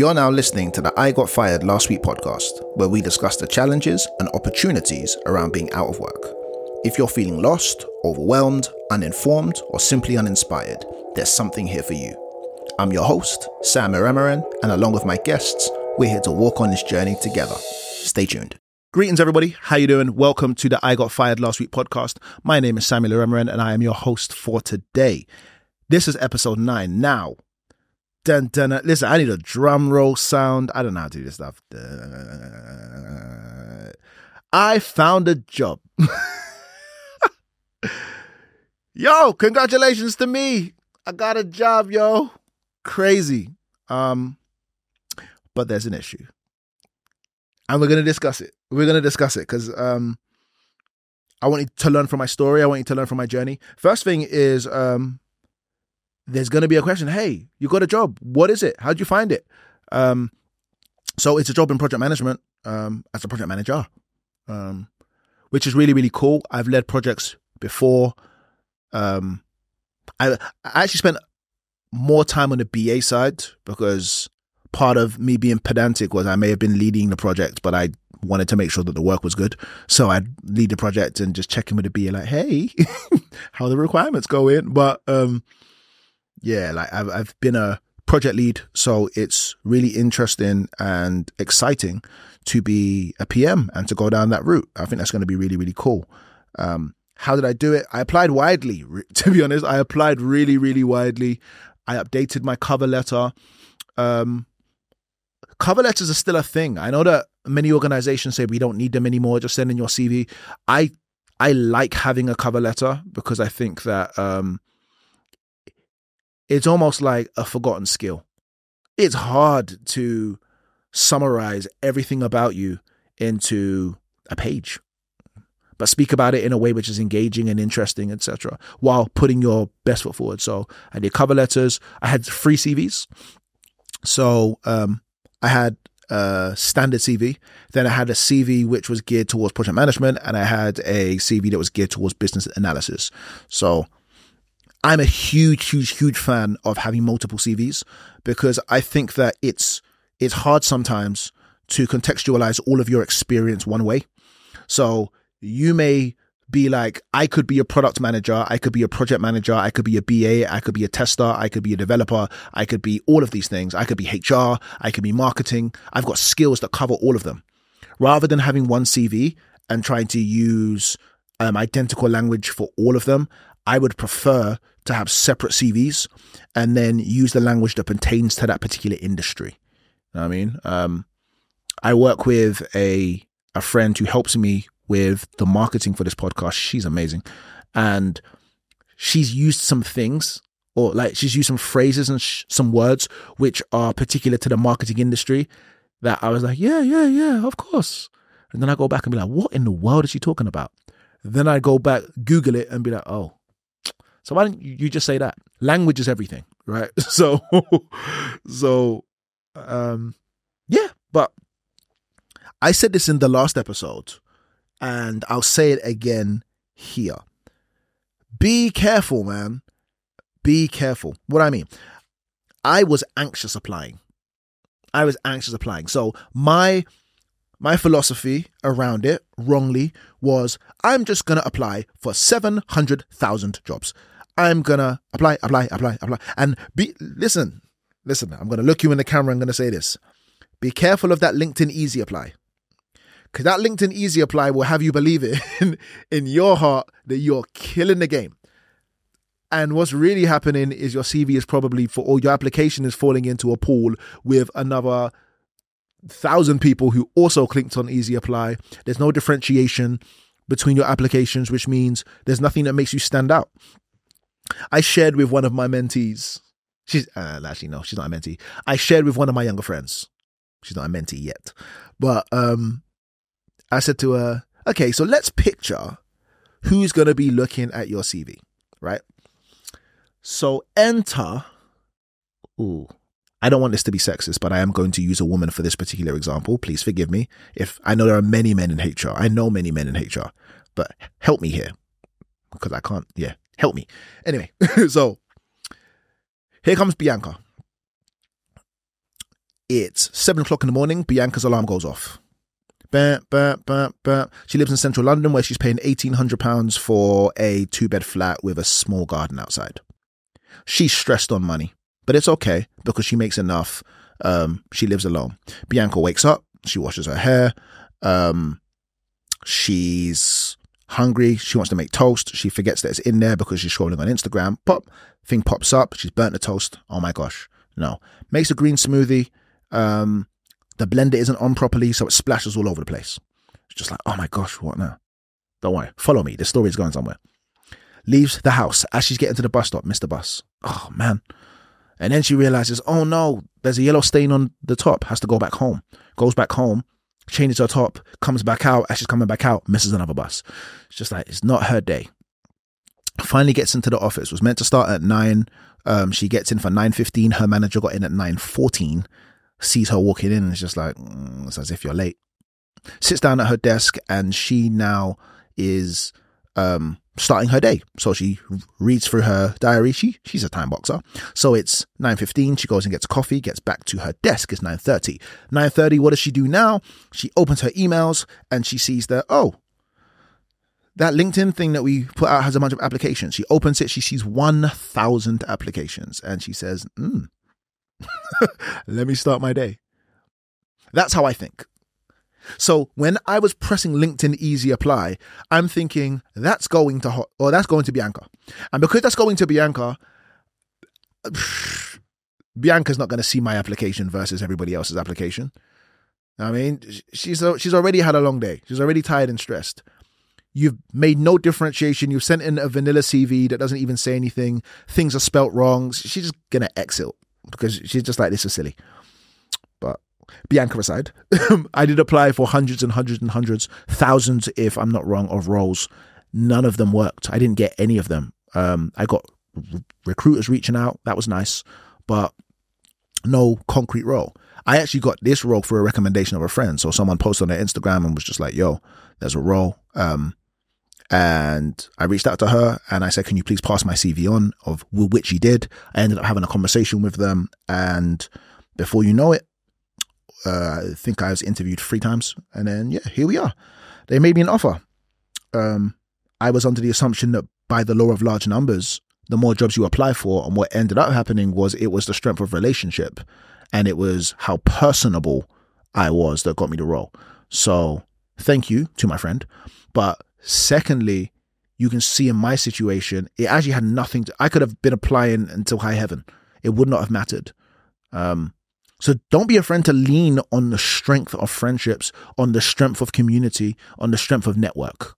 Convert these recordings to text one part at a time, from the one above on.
You're now listening to the I Got Fired Last Week podcast, where we discuss the challenges and opportunities around being out of work. If you're feeling lost, overwhelmed, uninformed, or simply uninspired, there's something here for you. I'm your host, Sam Iramaran, and along with my guests, we're here to walk on this journey together. Stay tuned. Greetings, everybody. How you doing? Welcome to the I Got Fired Last Week podcast. My name is Samuel Iramaran, and I am your host for today. This is episode nine. Now, dun, dun, dun, listen, I need a drum roll sound. I don't know how to do this stuff. I found a job. yo, congratulations to me. I got a job, yo. Crazy. Um, but there's an issue. And we're gonna discuss it. We're gonna discuss it because um I want you to learn from my story. I want you to learn from my journey. First thing is um there's gonna be a question. Hey, you got a job. What is it? How'd you find it? Um so it's a job in project management um as a project manager. Um which is really, really cool. I've led projects before. Um I I actually spent more time on the BA side because part of me being pedantic was I may have been leading the project, but I wanted to make sure that the work was good. So I'd lead the project and just check in with the BA like, hey, how the requirements go in. But um yeah, like I've I've been a project lead, so it's really interesting and exciting to be a PM and to go down that route. I think that's going to be really, really cool. Um, how did I do it? I applied widely. To be honest, I applied really, really widely. I updated my cover letter. Um, cover letters are still a thing. I know that many organizations say we don't need them anymore. Just send in your CV. I I like having a cover letter because I think that um, it's almost like a forgotten skill. It's hard to summarize everything about you into a page but speak about it in a way which is engaging and interesting, etc., while putting your best foot forward. So I did cover letters. I had three CVs. So um, I had a standard CV. Then I had a CV which was geared towards project management, and I had a CV that was geared towards business analysis. So I'm a huge, huge, huge fan of having multiple CVs because I think that it's it's hard sometimes to contextualize all of your experience one way. So you may be like, I could be a product manager, I could be a project manager, I could be a BA, I could be a tester, I could be a developer, I could be all of these things. I could be HR, I could be marketing. I've got skills that cover all of them. Rather than having one CV and trying to use um, identical language for all of them, I would prefer to have separate CVs and then use the language that pertains to that particular industry. You know what I mean? Um, I work with a a friend who helps me with the marketing for this podcast. She's amazing. And she's used some things or like she's used some phrases and sh- some words which are particular to the marketing industry that I was like, yeah, yeah, yeah, of course. And then I go back and be like, what in the world is she talking about? Then I go back, Google it, and be like, oh. So why don't you just say that? Language is everything, right? So, so, um, yeah. But I said this in the last episode and I'll say it again here. Be careful, man. Be careful. What I mean, I was anxious applying. I was anxious applying. So my my philosophy around it, wrongly, was I'm just gonna apply for seven hundred thousand jobs. I'm gonna apply, apply, apply, apply, and be listen, listen. I'm gonna look you in the camera. I'm gonna say this. Be careful of that LinkedIn Easy Apply. Because that LinkedIn Easy Apply will have you believe it in, in your heart that you're killing the game. And what's really happening is your CV is probably for, or your application is falling into a pool with another thousand people who also clicked on Easy Apply. There's no differentiation between your applications, which means there's nothing that makes you stand out. I shared with one of my mentees. She's uh, actually no, she's not a mentee. I shared with one of my younger friends. She's not a mentee yet, but um, I said to her, okay, so let's picture who's going to be looking at your CV, right? So enter, ooh, I don't want this to be sexist, but I am going to use a woman for this particular example. Please forgive me. If I know there are many men in HR, I know many men in HR, but help me here because I can't, yeah, help me. Anyway, so here comes Bianca. It's seven o'clock in the morning. Bianca's alarm goes off. Bah, bah, bah. She lives in central London where she's paying £1,800 for a two bed flat with a small garden outside. She's stressed on money, but it's okay because she makes enough. Um, she lives alone. Bianca wakes up, she washes her hair. Um, she's hungry. She wants to make toast. She forgets that it's in there because she's scrolling on Instagram. Pop, thing pops up. She's burnt the toast. Oh my gosh. No. Makes a green smoothie. Um, the blender isn't on properly, so it splashes all over the place. It's just like, oh my gosh, what now? Don't worry. Follow me. The story is going somewhere. Leaves the house as she's getting to the bus stop, missed the bus. Oh man. And then she realizes, oh no, there's a yellow stain on the top, has to go back home. Goes back home, changes her top, comes back out. As she's coming back out, misses another bus. It's just like, it's not her day. Finally gets into the office, was meant to start at 9. Um, she gets in for 9.15. Her manager got in at 9.14, sees her walking in and it's just like, mm, it's as if you're late. Sits down at her desk and she now is um, starting her day. So she reads through her diary. She she's a time boxer. So it's 9:15, she goes and gets coffee, gets back to her desk. It's 9:30. 9:30, what does she do now? She opens her emails and she sees that oh, that LinkedIn thing that we put out has a bunch of applications. She opens it, she sees 1,000 applications and she says, mm, let me start my day. That's how I think. So when I was pressing LinkedIn Easy Apply, I'm thinking that's going to or that's going to Bianca, and because that's going to Bianca, Bianca's not going to see my application versus everybody else's application. I mean, she's she's already had a long day. She's already tired and stressed. You've made no differentiation. You've sent in a vanilla CV that doesn't even say anything. Things are spelt wrong. She's just gonna exit because she's just like this is silly. Bianca aside, I did apply for hundreds and hundreds and hundreds, thousands, if I'm not wrong, of roles. None of them worked. I didn't get any of them. Um, I got recruiters reaching out. That was nice, but no concrete role. I actually got this role for a recommendation of a friend. So someone posted on their Instagram and was just like, yo, there's a role. Um, and I reached out to her and I said, can you please pass my CV on of which she did. I ended up having a conversation with them. And before you know it, uh, I think I was interviewed three times, and then yeah, here we are. They made me an offer. Um, I was under the assumption that by the law of large numbers, the more jobs you apply for, and what ended up happening was it was the strength of relationship, and it was how personable I was that got me the role. So thank you to my friend, but secondly, you can see in my situation, it actually had nothing to. I could have been applying until high heaven. It would not have mattered. Um, so don't be afraid to lean on the strength of friendships, on the strength of community, on the strength of network.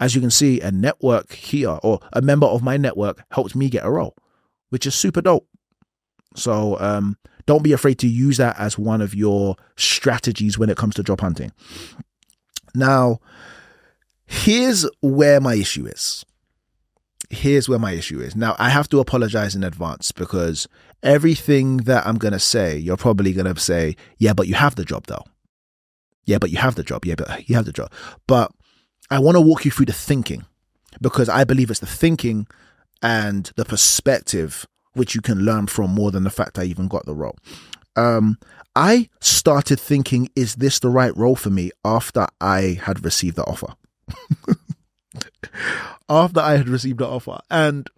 As you can see, a network here or a member of my network helped me get a role, which is super dope. So um, don't be afraid to use that as one of your strategies when it comes to job hunting. Now, here's where my issue is here's where my issue is. Now, I have to apologize in advance because everything that I'm going to say, you're probably going to say, yeah, but you have the job though. Yeah, but you have the job. Yeah, but you have the job. But I want to walk you through the thinking because I believe it's the thinking and the perspective which you can learn from more than the fact I even got the role. Um, I started thinking, is this the right role for me after I had received the offer? after I had received the offer. And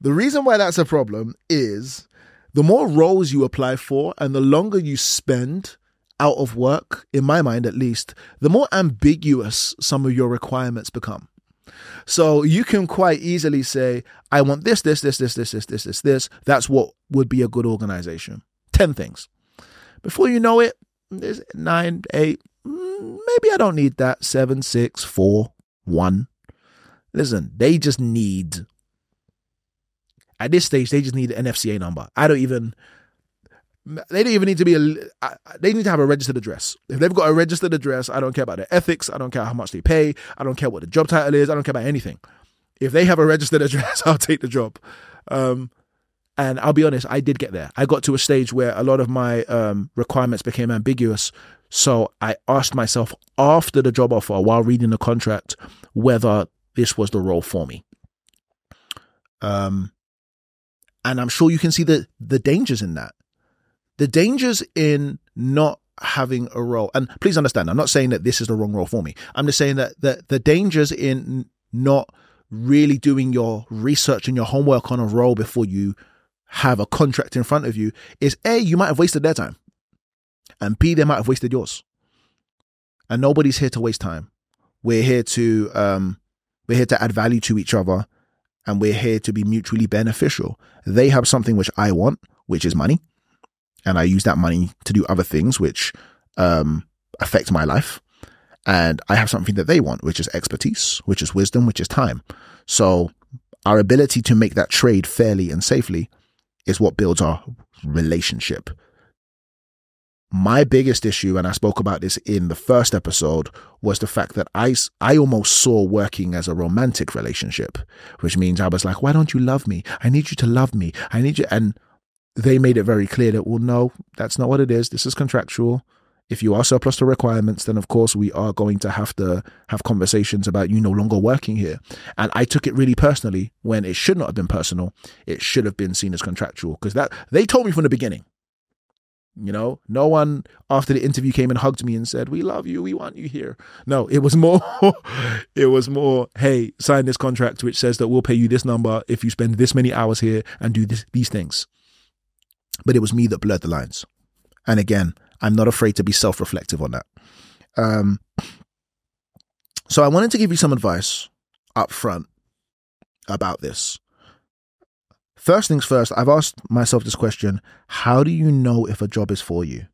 the reason why that's a problem is the more roles you apply for and the longer you spend out of work, in my mind at least, the more ambiguous some of your requirements become. So you can quite easily say, I want this, this, this, this, this, this, this, this, this. That's what would be a good organization. 10 things. Before you know it, there's nine, eight, maybe I don't need that. Seven, six, four, one. Listen, they just need at this stage they just need an FCA number. I don't even they don't even need to be a they need to have a registered address. If they've got a registered address, I don't care about their ethics, I don't care how much they pay, I don't care what the job title is, I don't care about anything. If they have a registered address, I'll take the job. Um, and I'll be honest, I did get there. I got to a stage where a lot of my um, requirements became ambiguous. So I asked myself after the job offer, while reading the contract, whether this was the role for me. Um, and I'm sure you can see the the dangers in that. The dangers in not having a role. And please understand, I'm not saying that this is the wrong role for me. I'm just saying that the, the dangers in not really doing your research and your homework on a role before you have a contract in front of you is A, you might have wasted their time. And B, they might have wasted yours. And nobody's here to waste time. We're here to um we're here to add value to each other and we're here to be mutually beneficial. They have something which I want, which is money. And I use that money to do other things which um affect my life. And I have something that they want, which is expertise, which is wisdom, which is time. So our ability to make that trade fairly and safely is what builds our relationship. My biggest issue, and I spoke about this in the first episode, was the fact that I, I almost saw working as a romantic relationship, which means I was like, why don't you love me? I need you to love me. I need you. And they made it very clear that, well, no, that's not what it is. This is contractual. If you are surplus to requirements, then of course we are going to have to have conversations about you no longer working here. And I took it really personally when it should not have been personal. It should have been seen as contractual because that they told me from the beginning. You know, no one after the interview came and hugged me and said, "We love you, we want you here." No, it was more, it was more, "Hey, sign this contract which says that we'll pay you this number if you spend this many hours here and do this, these things." But it was me that blurred the lines. And again, I'm not afraid to be self reflective on that. Um, so I wanted to give you some advice up front about this. First things first, I've asked myself this question How do you know if a job is for you?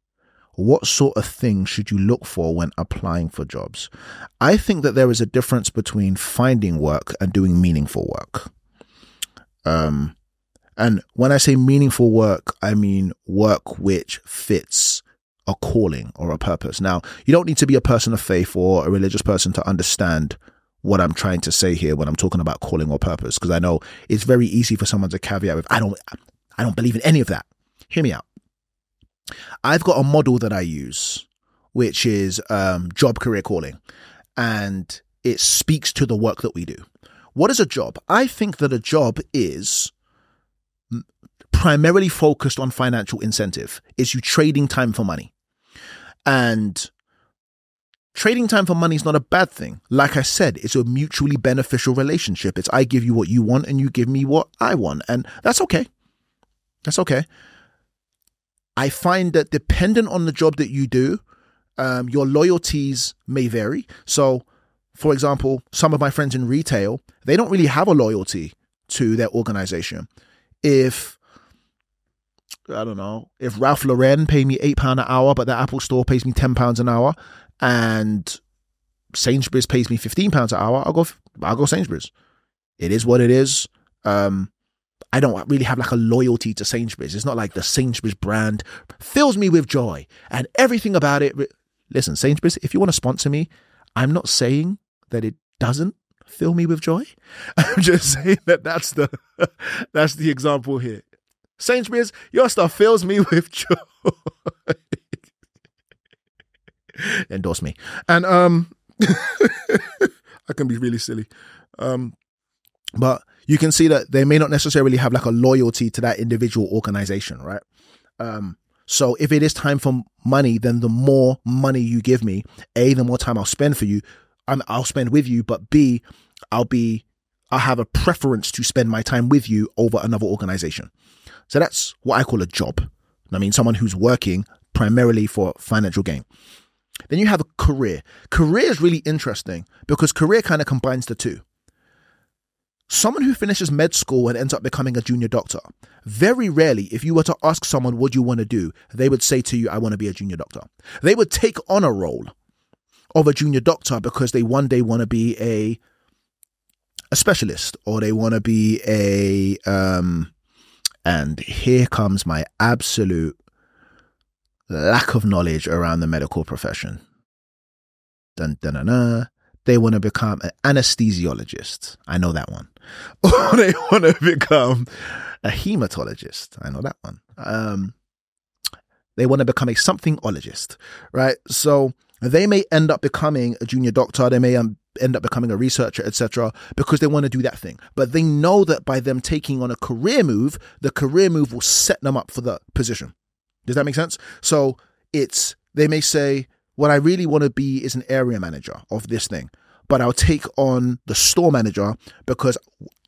What sort of things should you look for when applying for jobs? I think that there is a difference between finding work and doing meaningful work. Um, and when I say meaningful work, I mean work which fits a calling or a purpose. Now, you don't need to be a person of faith or a religious person to understand what I'm trying to say here when I'm talking about calling or purpose, because I know it's very easy for someone to caveat with, I don't, I don't believe in any of that. Hear me out. I've got a model that I use, which is um, job career calling, and it speaks to the work that we do. What is a job? I think that a job is primarily focused on financial incentive. Is you trading time for money. And trading time for money is not a bad thing. Like I said, it's a mutually beneficial relationship. It's I give you what you want and you give me what I want. And that's okay. That's okay. I find that dependent on the job that you do, um, your loyalties may vary. So, for example, some of my friends in retail, they don't really have a loyalty to their organization. If I don't know, if Ralph Lauren pay me eight pound an hour, but the Apple Store pays me ten pounds an hour, and Sainsbury's pays me fifteen pounds an hour, I'll go. I'll go Sainsbury's. It is what it is. Um, I don't really have like a loyalty to Sainsbury's. It's not like the Sainsbury's brand fills me with joy and everything about it. Listen, Sainsbury's, if you want to sponsor me, I'm not saying that it doesn't fill me with joy. I'm just saying that that's the that's the example here. Sainsbury's, your stuff fills me with joy. Endorse me. And um I can be really silly. Um but you can see that they may not necessarily have like a loyalty to that individual organization, right? Um so if it is time for money, then the more money you give me, A, the more time I'll spend for you, I'll spend with you, but B, I'll be I'll have a preference to spend my time with you over another organization. So that's what I call a job. I mean, someone who's working primarily for financial gain. Then you have a career. Career is really interesting because career kind of combines the two. Someone who finishes med school and ends up becoming a junior doctor, very rarely, if you were to ask someone what you want to do, they would say to you, I want to be a junior doctor. They would take on a role of a junior doctor because they one day want to be a a specialist or they want to be a um and here comes my absolute lack of knowledge around the medical profession. Dun, dun, dun, dun. They want to become an anesthesiologist. I know that one. Or they want to become a hematologist. I know that one. Um, they want to become a somethingologist, right? So they may end up becoming a junior doctor. They may um, end up becoming a researcher, etc., because they want to do that thing. But they know that by them taking on a career move, the career move will set them up for the position. Does that make sense? So it's they may say, what I really want to be is an area manager of this thing, but I'll take on the store manager because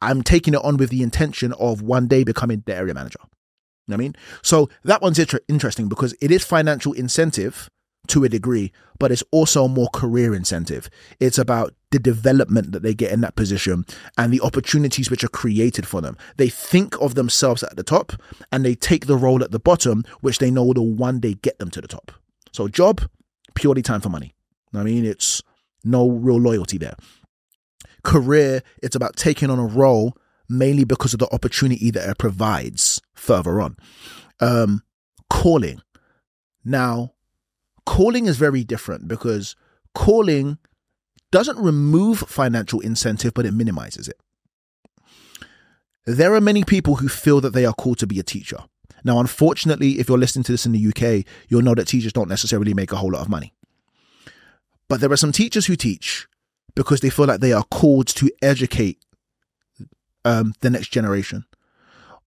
I'm taking it on with the intention of one day becoming the area manager. You know what I mean? So that one's inter- interesting because it is financial incentive to a degree, but it's also more career incentive. It's about the development that they get in that position and the opportunities which are created for them. They think of themselves at the top and they take the role at the bottom, which they know will one day get them to the top. So, job, purely time for money. I mean, it's no real loyalty there. Career, it's about taking on a role mainly because of the opportunity that it provides further on. Um, calling. Now, calling is very different because calling doesn't remove financial incentive, but it minimizes it. There are many people who feel that they are called to be a teacher. Now, unfortunately, if you're listening to this in the UK, you'll know that teachers don't necessarily make a whole lot of money. But there are some teachers who teach because they feel like they are called to educate um, the next generation.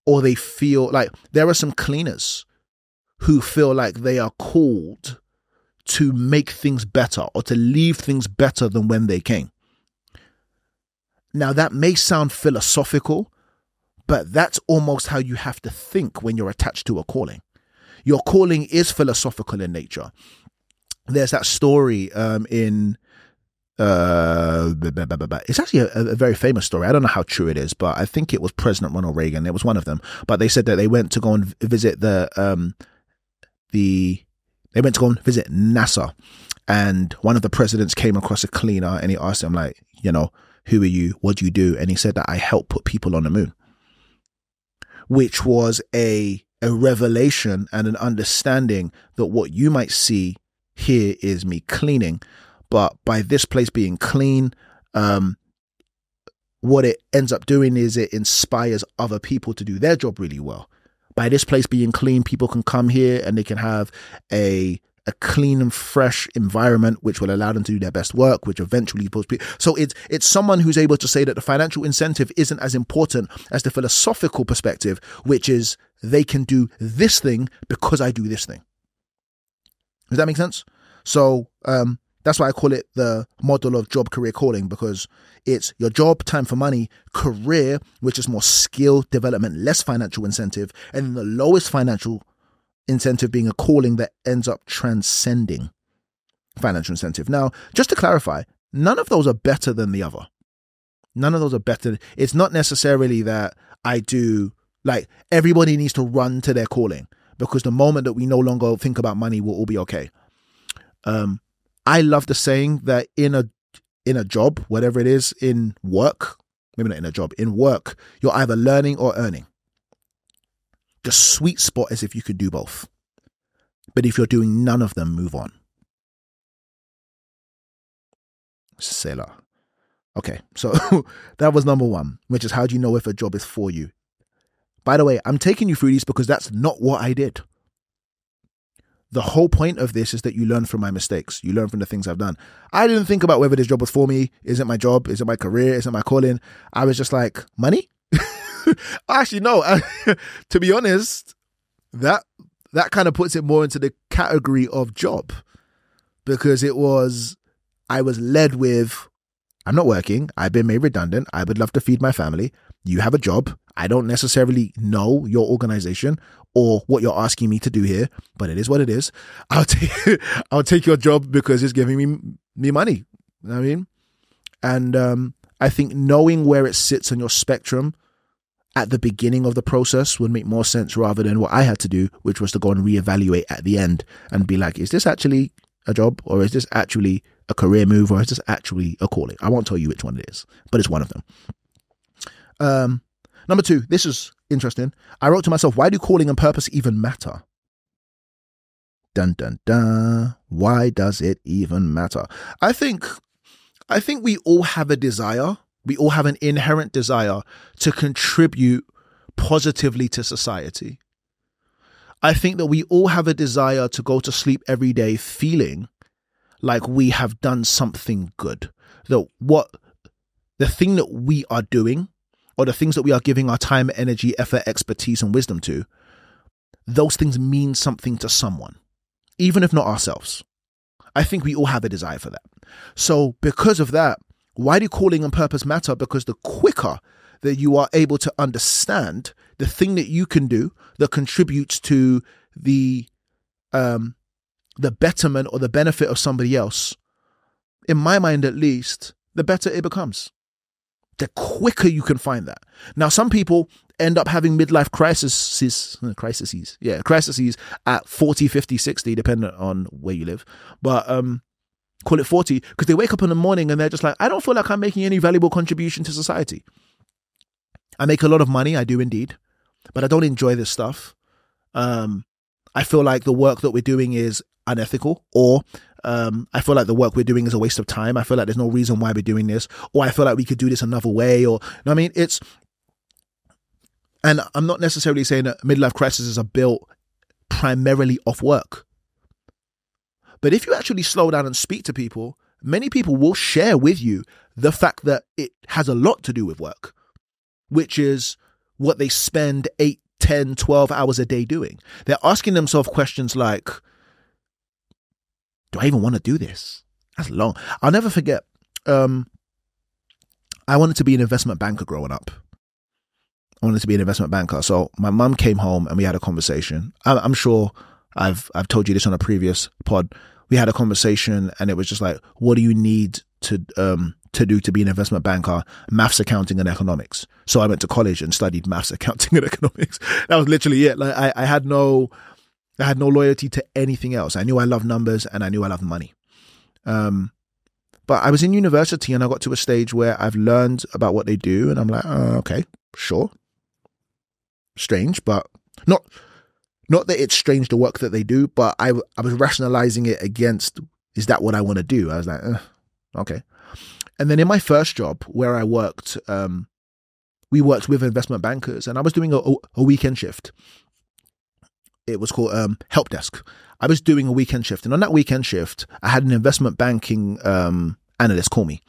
Or they feel like there are some cleaners who feel like they are called to make things better or to leave things better than when they came. Now, that may sound philosophical, but that's almost how you have to think when you're attached to a calling. Your calling is philosophical in nature. There's that story um, in uh, it's actually a, a, very famous story. I don't know how true it is, but I think it was President Ronald Reagan. It was one of them. But they said that they went to go and visit the um, the they went to go and visit NASA, and one of the presidents came across a cleaner, and he asked him like, you know, who are you? What do you do? And he said that I help put people on the moon, which was a a revelation and an understanding that what you might see here is me cleaning but by this place being clean, um, what it ends up doing is it inspires other people to do their job really well. By this place being clean, people can come here and they can have a a clean and fresh environment which will allow them to do their best work, which eventually puts people. So it's it's someone who's able to say that the financial incentive isn't as important as the philosophical perspective, which is they can do this thing because I do this thing. Does that make sense? So um, that's why I call it the model of job career calling because it's your job, time for money, career, which is more skill development, less financial incentive, and the lowest financial incentive being a calling that ends up transcending financial incentive. Now, just to clarify, none of those are better than the other. None of those are better. It's not necessarily that I do like everybody needs to run to their calling because the moment that we no longer think about money, we'll all be okay. Um, I love the saying that in a in a job, whatever it is, in work, maybe not in a job, in work, you're either learning or earning. The sweet spot is if you could do both. But if you're doing none of them, move on. Sailor. Okay, so that was number one, which is how do you know if a job is for you? By the way, I'm taking you through these because that's not what I did the whole point of this is that you learn from my mistakes. You learn from the things I've done. I didn't think about whether this job was for me. Is it my job? Is it my career? Is it my calling? I was just like, money? Actually, no. to be honest, that that kind of puts it more into the category of job because it was I was led with I'm not working. I've been made redundant. I would love to feed my family. You have a job. I don't necessarily know your organization or what you're asking me to do here, but it is what it is. I'll take I'll take your job because it's giving me me money. You know I mean, and um, I think knowing where it sits on your spectrum at the beginning of the process would make more sense rather than what I had to do, which was to go and reevaluate at the end and be like, is this actually a job or is this actually a career move or is this actually a calling? I won't tell you which one it is, but it's one of them. Um, number two, this is interesting. I wrote to myself, why do calling and purpose even matter? Dun dun dun. Why does it even matter? I think I think we all have a desire. We all have an inherent desire to contribute positively to society. I think that we all have a desire to go to sleep every day feeling like we have done something good. That what the thing that we are doing or the things that we are giving our time, energy, effort, expertise, and wisdom to, those things mean something to someone. even if not ourselves. I think we all have a desire for that. So, because of that, why do calling and purpose matter? Because the quicker that you are able to understand the thing that you can do that contributes to the um the betterment or the benefit of somebody else, in my mind at least, the better it becomes. The quicker you can find that. Now, some people end up having midlife crises, crises, yeah, crises at 40, 50, 60, depending on where you live. But um, call it 40, because they wake up in the morning and they're just like, I don't feel like I'm making any valuable contribution to society. I make a lot of money, I do indeed, but I don't enjoy this stuff. Um, I feel like the work that we're doing is unethical, or um, I feel like the work we're doing is a waste of time. I feel like there's no reason why we're doing this, or I feel like we could do this another way, or you know I mean, it's. And I'm not necessarily saying that midlife crises are built primarily off work. But if you actually slow down and speak to people, many people will share with you the fact that it has a lot to do with work, which is what they spend 8, 10, 12 hours a day doing. They're asking themselves questions like, do I even want to do this? That's long. I'll never forget. Um, I wanted to be an investment banker growing up. I wanted to be an investment banker. So my mum came home and we had a conversation. I'm, I'm sure I've I've told you this on a previous pod. We had a conversation and it was just like, what do you need to um to do to be an investment banker? Maths, accounting, and economics. So I went to college and studied maths, accounting, and economics. That was literally it. Like I, I had no I had no loyalty to anything else. I knew I loved numbers and I knew I loved money. Um, but I was in university and I got to a stage where I've learned about what they do and I'm like, oh, okay, sure. Strange, but not not that it's strange the work that they do, but I I was rationalizing it against is that what I want to do? I was like, eh, okay. And then in my first job where I worked, um, we worked with investment bankers and I was doing a, a weekend shift it was called um, help desk. I was doing a weekend shift, and on that weekend shift, I had an investment banking um, analyst call me.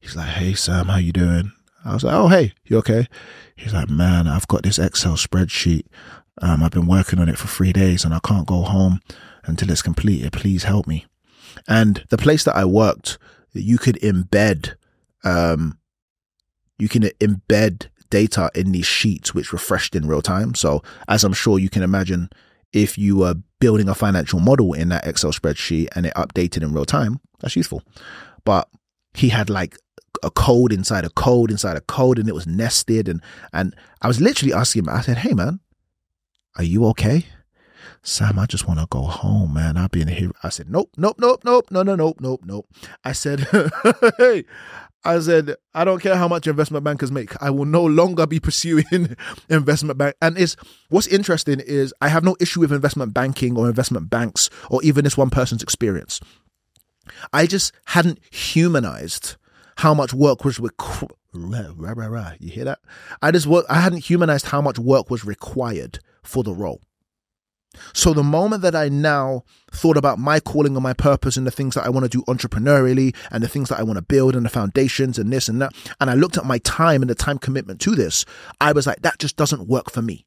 He's like, "Hey Sam, how you doing?" I was like, "Oh hey, you okay?" He's like, "Man, I've got this Excel spreadsheet. Um, I've been working on it for three days, and I can't go home until it's completed. Please help me." And the place that I worked, you could embed, um, you can embed data in these sheets which refreshed in real time. So as I'm sure you can imagine, if you were building a financial model in that Excel spreadsheet and it updated in real time, that's useful. But he had like a code inside a code inside a code and it was nested and and I was literally asking him, I said, Hey man, are you okay? Sam, I just want to go home, man. I've been here. I said, Nope, nope, nope, nope, no, no, nope, nope, nope. I said, Hey, I said, I don't care how much investment bankers make. I will no longer be pursuing investment bank. And is what's interesting is I have no issue with investment banking or investment banks or even this one person's experience. I just hadn't humanized how much work was required. You hear that? I just I hadn't humanized how much work was required for the role. So the moment that I now thought about my calling and my purpose and the things that I want to do entrepreneurially and the things that I want to build and the foundations and this and that, and I looked at my time and the time commitment to this, I was like, that just doesn't work for me.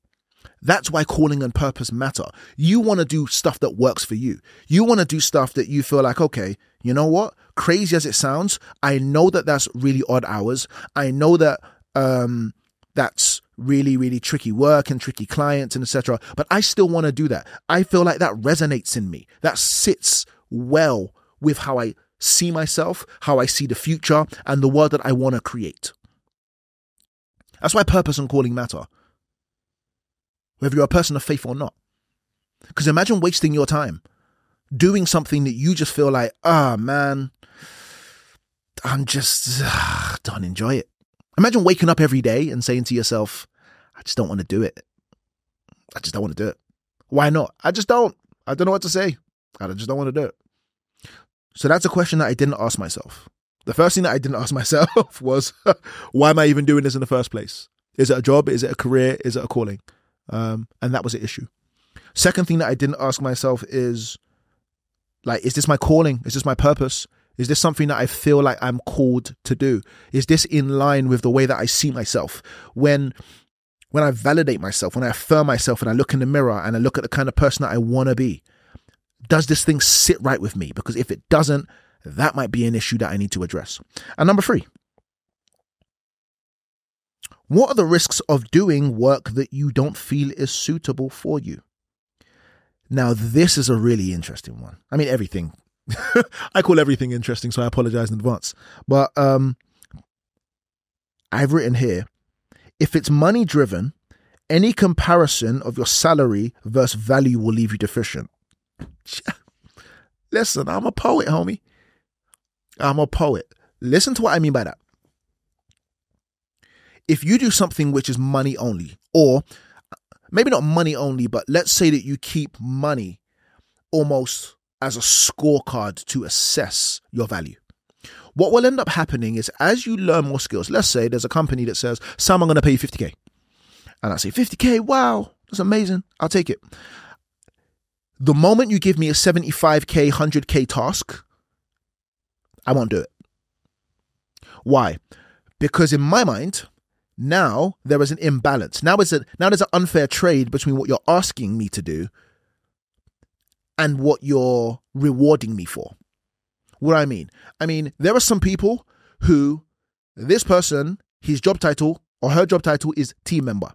That's why calling and purpose matter. You want to do stuff that works for you. You want to do stuff that you feel like, okay, you know what? Crazy as it sounds, I know that that's really odd hours. I know that um, that's really, really tricky work and tricky clients and etc. But I still want to do that. I feel like that resonates in me. That sits well with how I see myself, how I see the future, and the world that I want to create. That's why purpose and calling matter. Whether you're a person of faith or not. Because imagine wasting your time doing something that you just feel like, ah, oh, man, I'm just, uh, don't enjoy it. Imagine waking up every day and saying to yourself, I just don't want to do it. I just don't want to do it. Why not? I just don't. I don't know what to say. I just don't want to do it. So that's a question that I didn't ask myself. The first thing that I didn't ask myself was, why am I even doing this in the first place? Is it a job? Is it a career? Is it a calling? Um, and that was the issue. Second thing that I didn't ask myself is, like, is this my calling? Is this my purpose? Is this something that I feel like I'm called to do? Is this in line with the way that I see myself? When when I validate myself, when I affirm myself and I look in the mirror and I look at the kind of person that I want to be, does this thing sit right with me? Because if it doesn't, that might be an issue that I need to address. And number three, what are the risks of doing work that you don't feel is suitable for you? Now, this is a really interesting one. I mean, everything. I call everything interesting, so I apologize in advance. But um, I've written here if it's money driven, any comparison of your salary versus value will leave you deficient. Listen, I'm a poet, homie. I'm a poet. Listen to what I mean by that if you do something which is money only, or maybe not money only, but let's say that you keep money almost as a scorecard to assess your value. What will end up happening is as you learn more skills, let's say there's a company that says, Sam, I'm going to pay you 50K. And I say, 50K, wow, that's amazing. I'll take it. The moment you give me a 75K, 100K task, I won't do it. Why? Because in my mind, now there is an imbalance. Now is a now there's an unfair trade between what you're asking me to do and what you're rewarding me for. What I mean? I mean, there are some people who this person, his job title or her job title is team member.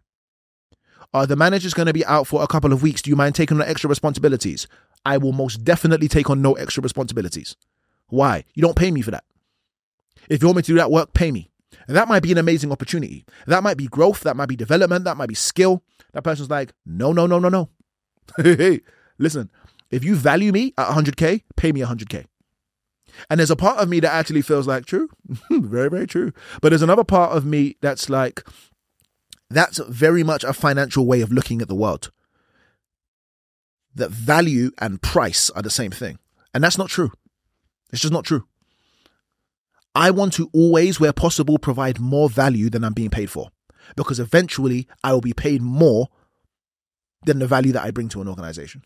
Uh, the manager's going to be out for a couple of weeks. Do you mind taking on extra responsibilities? I will most definitely take on no extra responsibilities. Why? You don't pay me for that. If you want me to do that work, pay me. And that might be an amazing opportunity. That might be growth. That might be development. That might be skill. That person's like, no, no, no, no, no. Hey, hey, listen, if you value me at 100K, pay me 100K. And there's a part of me that actually feels like true. very, very true. But there's another part of me that's like, that's very much a financial way of looking at the world. That value and price are the same thing. And that's not true. It's just not true. I want to always, where possible, provide more value than I'm being paid for. Because eventually I will be paid more than the value that I bring to an organization.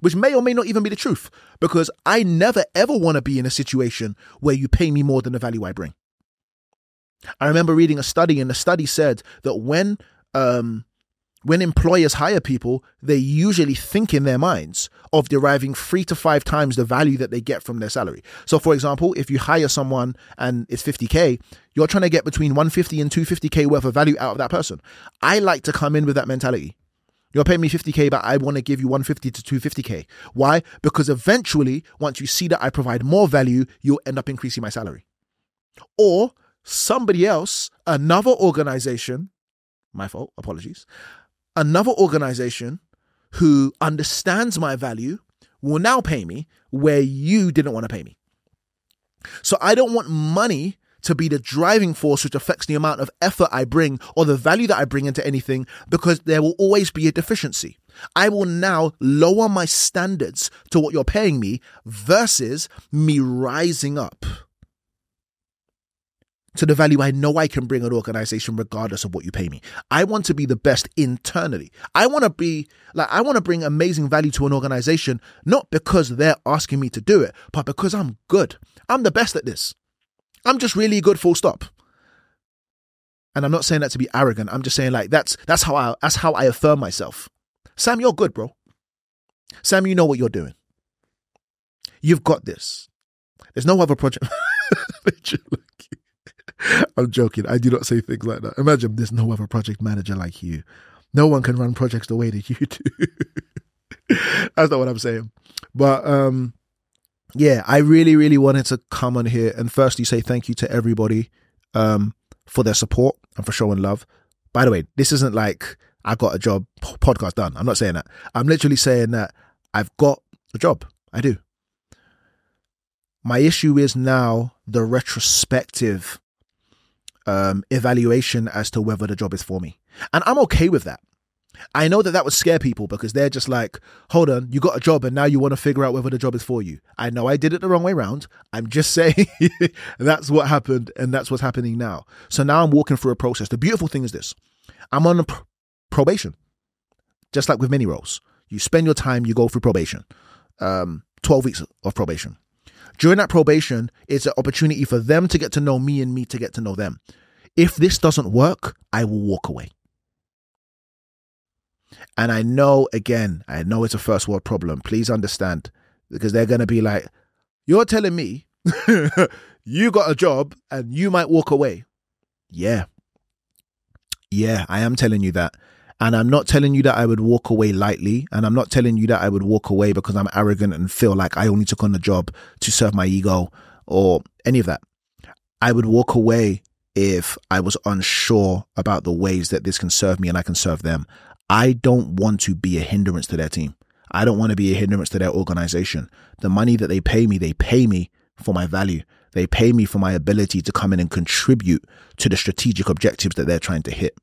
Which may or may not even be the truth. Because I never ever want to be in a situation where you pay me more than the value I bring. I remember reading a study, and the study said that when um, when employers hire people, they usually think in their minds of deriving three to five times the value that they get from their salary. So, for example, if you hire someone and it's 50K, you're trying to get between 150 and 250K worth of value out of that person. I like to come in with that mentality. You're paying me 50K, but I want to give you 150 to 250K. Why? Because eventually, once you see that I provide more value, you'll end up increasing my salary. Or somebody else, another organization, my fault, apologies, another organization who understands my value will now pay me where you didn't want to pay me. So I don't want money to be the driving force which affects the amount of effort I bring or the value that I bring into anything because there will always be a deficiency. I will now lower my standards to what you're paying me versus me rising up to the value I know I can bring an organization regardless of what you pay me. I want to be the best internally. I want to be like, I want to bring amazing value to an organization, not because they're asking me to do it, but because I'm good. I'm the best at this. I'm just really good, full stop. And I'm not saying that to be arrogant. I'm just saying like that's that's how I that's how I affirm myself. Sam, you're good, bro. Sam, you know what you're doing. You've got this. There's no other project. I'm joking. I do not say things like that. Imagine there's no other project manager like you. No one can run projects the way that you do. That's not what I'm saying. But um yeah, I really, really wanted to come on here and firstly say thank you to everybody um for their support and for showing love. By the way, this isn't like I got a job podcast done. I'm not saying that. I'm literally saying that I've got a job. I do. My issue is now the retrospective um, evaluation as to whether the job is for me. And I'm okay with that. I know that that would scare people because they're just like, hold on, you got a job and now you want to figure out whether the job is for you. I know I did it the wrong way around. I'm just saying that's what happened and that's what's happening now. So now I'm walking through a process. The beautiful thing is this I'm on pr- probation, just like with many roles. You spend your time, you go through probation, um, 12 weeks of probation. During that probation, it's an opportunity for them to get to know me and me to get to know them. If this doesn't work, I will walk away. And I know, again, I know it's a first world problem. Please understand because they're going to be like, you're telling me you got a job and you might walk away. Yeah. Yeah, I am telling you that. And I'm not telling you that I would walk away lightly. And I'm not telling you that I would walk away because I'm arrogant and feel like I only took on the job to serve my ego or any of that. I would walk away if I was unsure about the ways that this can serve me and I can serve them. I don't want to be a hindrance to their team. I don't want to be a hindrance to their organization. The money that they pay me, they pay me for my value. They pay me for my ability to come in and contribute to the strategic objectives that they're trying to hit.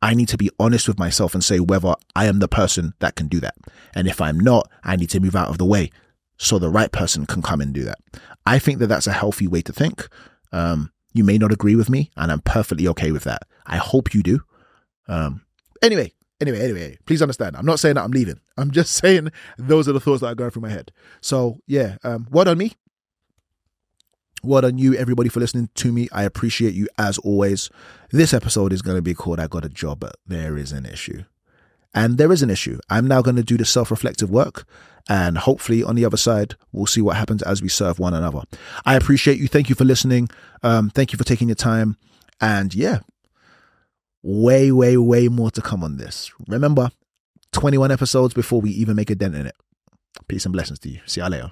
I need to be honest with myself and say whether I am the person that can do that. And if I'm not, I need to move out of the way so the right person can come and do that. I think that that's a healthy way to think. Um, you may not agree with me, and I'm perfectly okay with that. I hope you do. Um, anyway, anyway, anyway, please understand. I'm not saying that I'm leaving. I'm just saying those are the thoughts that are going through my head. So yeah, um, what on me? What on you, everybody, for listening to me. I appreciate you as always. This episode is going to be called I Got a Job, but There Is an Issue. And there is an issue. I'm now going to do the self reflective work. And hopefully, on the other side, we'll see what happens as we serve one another. I appreciate you. Thank you for listening. Um, thank you for taking your time. And yeah, way, way, way more to come on this. Remember, 21 episodes before we even make a dent in it. Peace and blessings to you. See you later.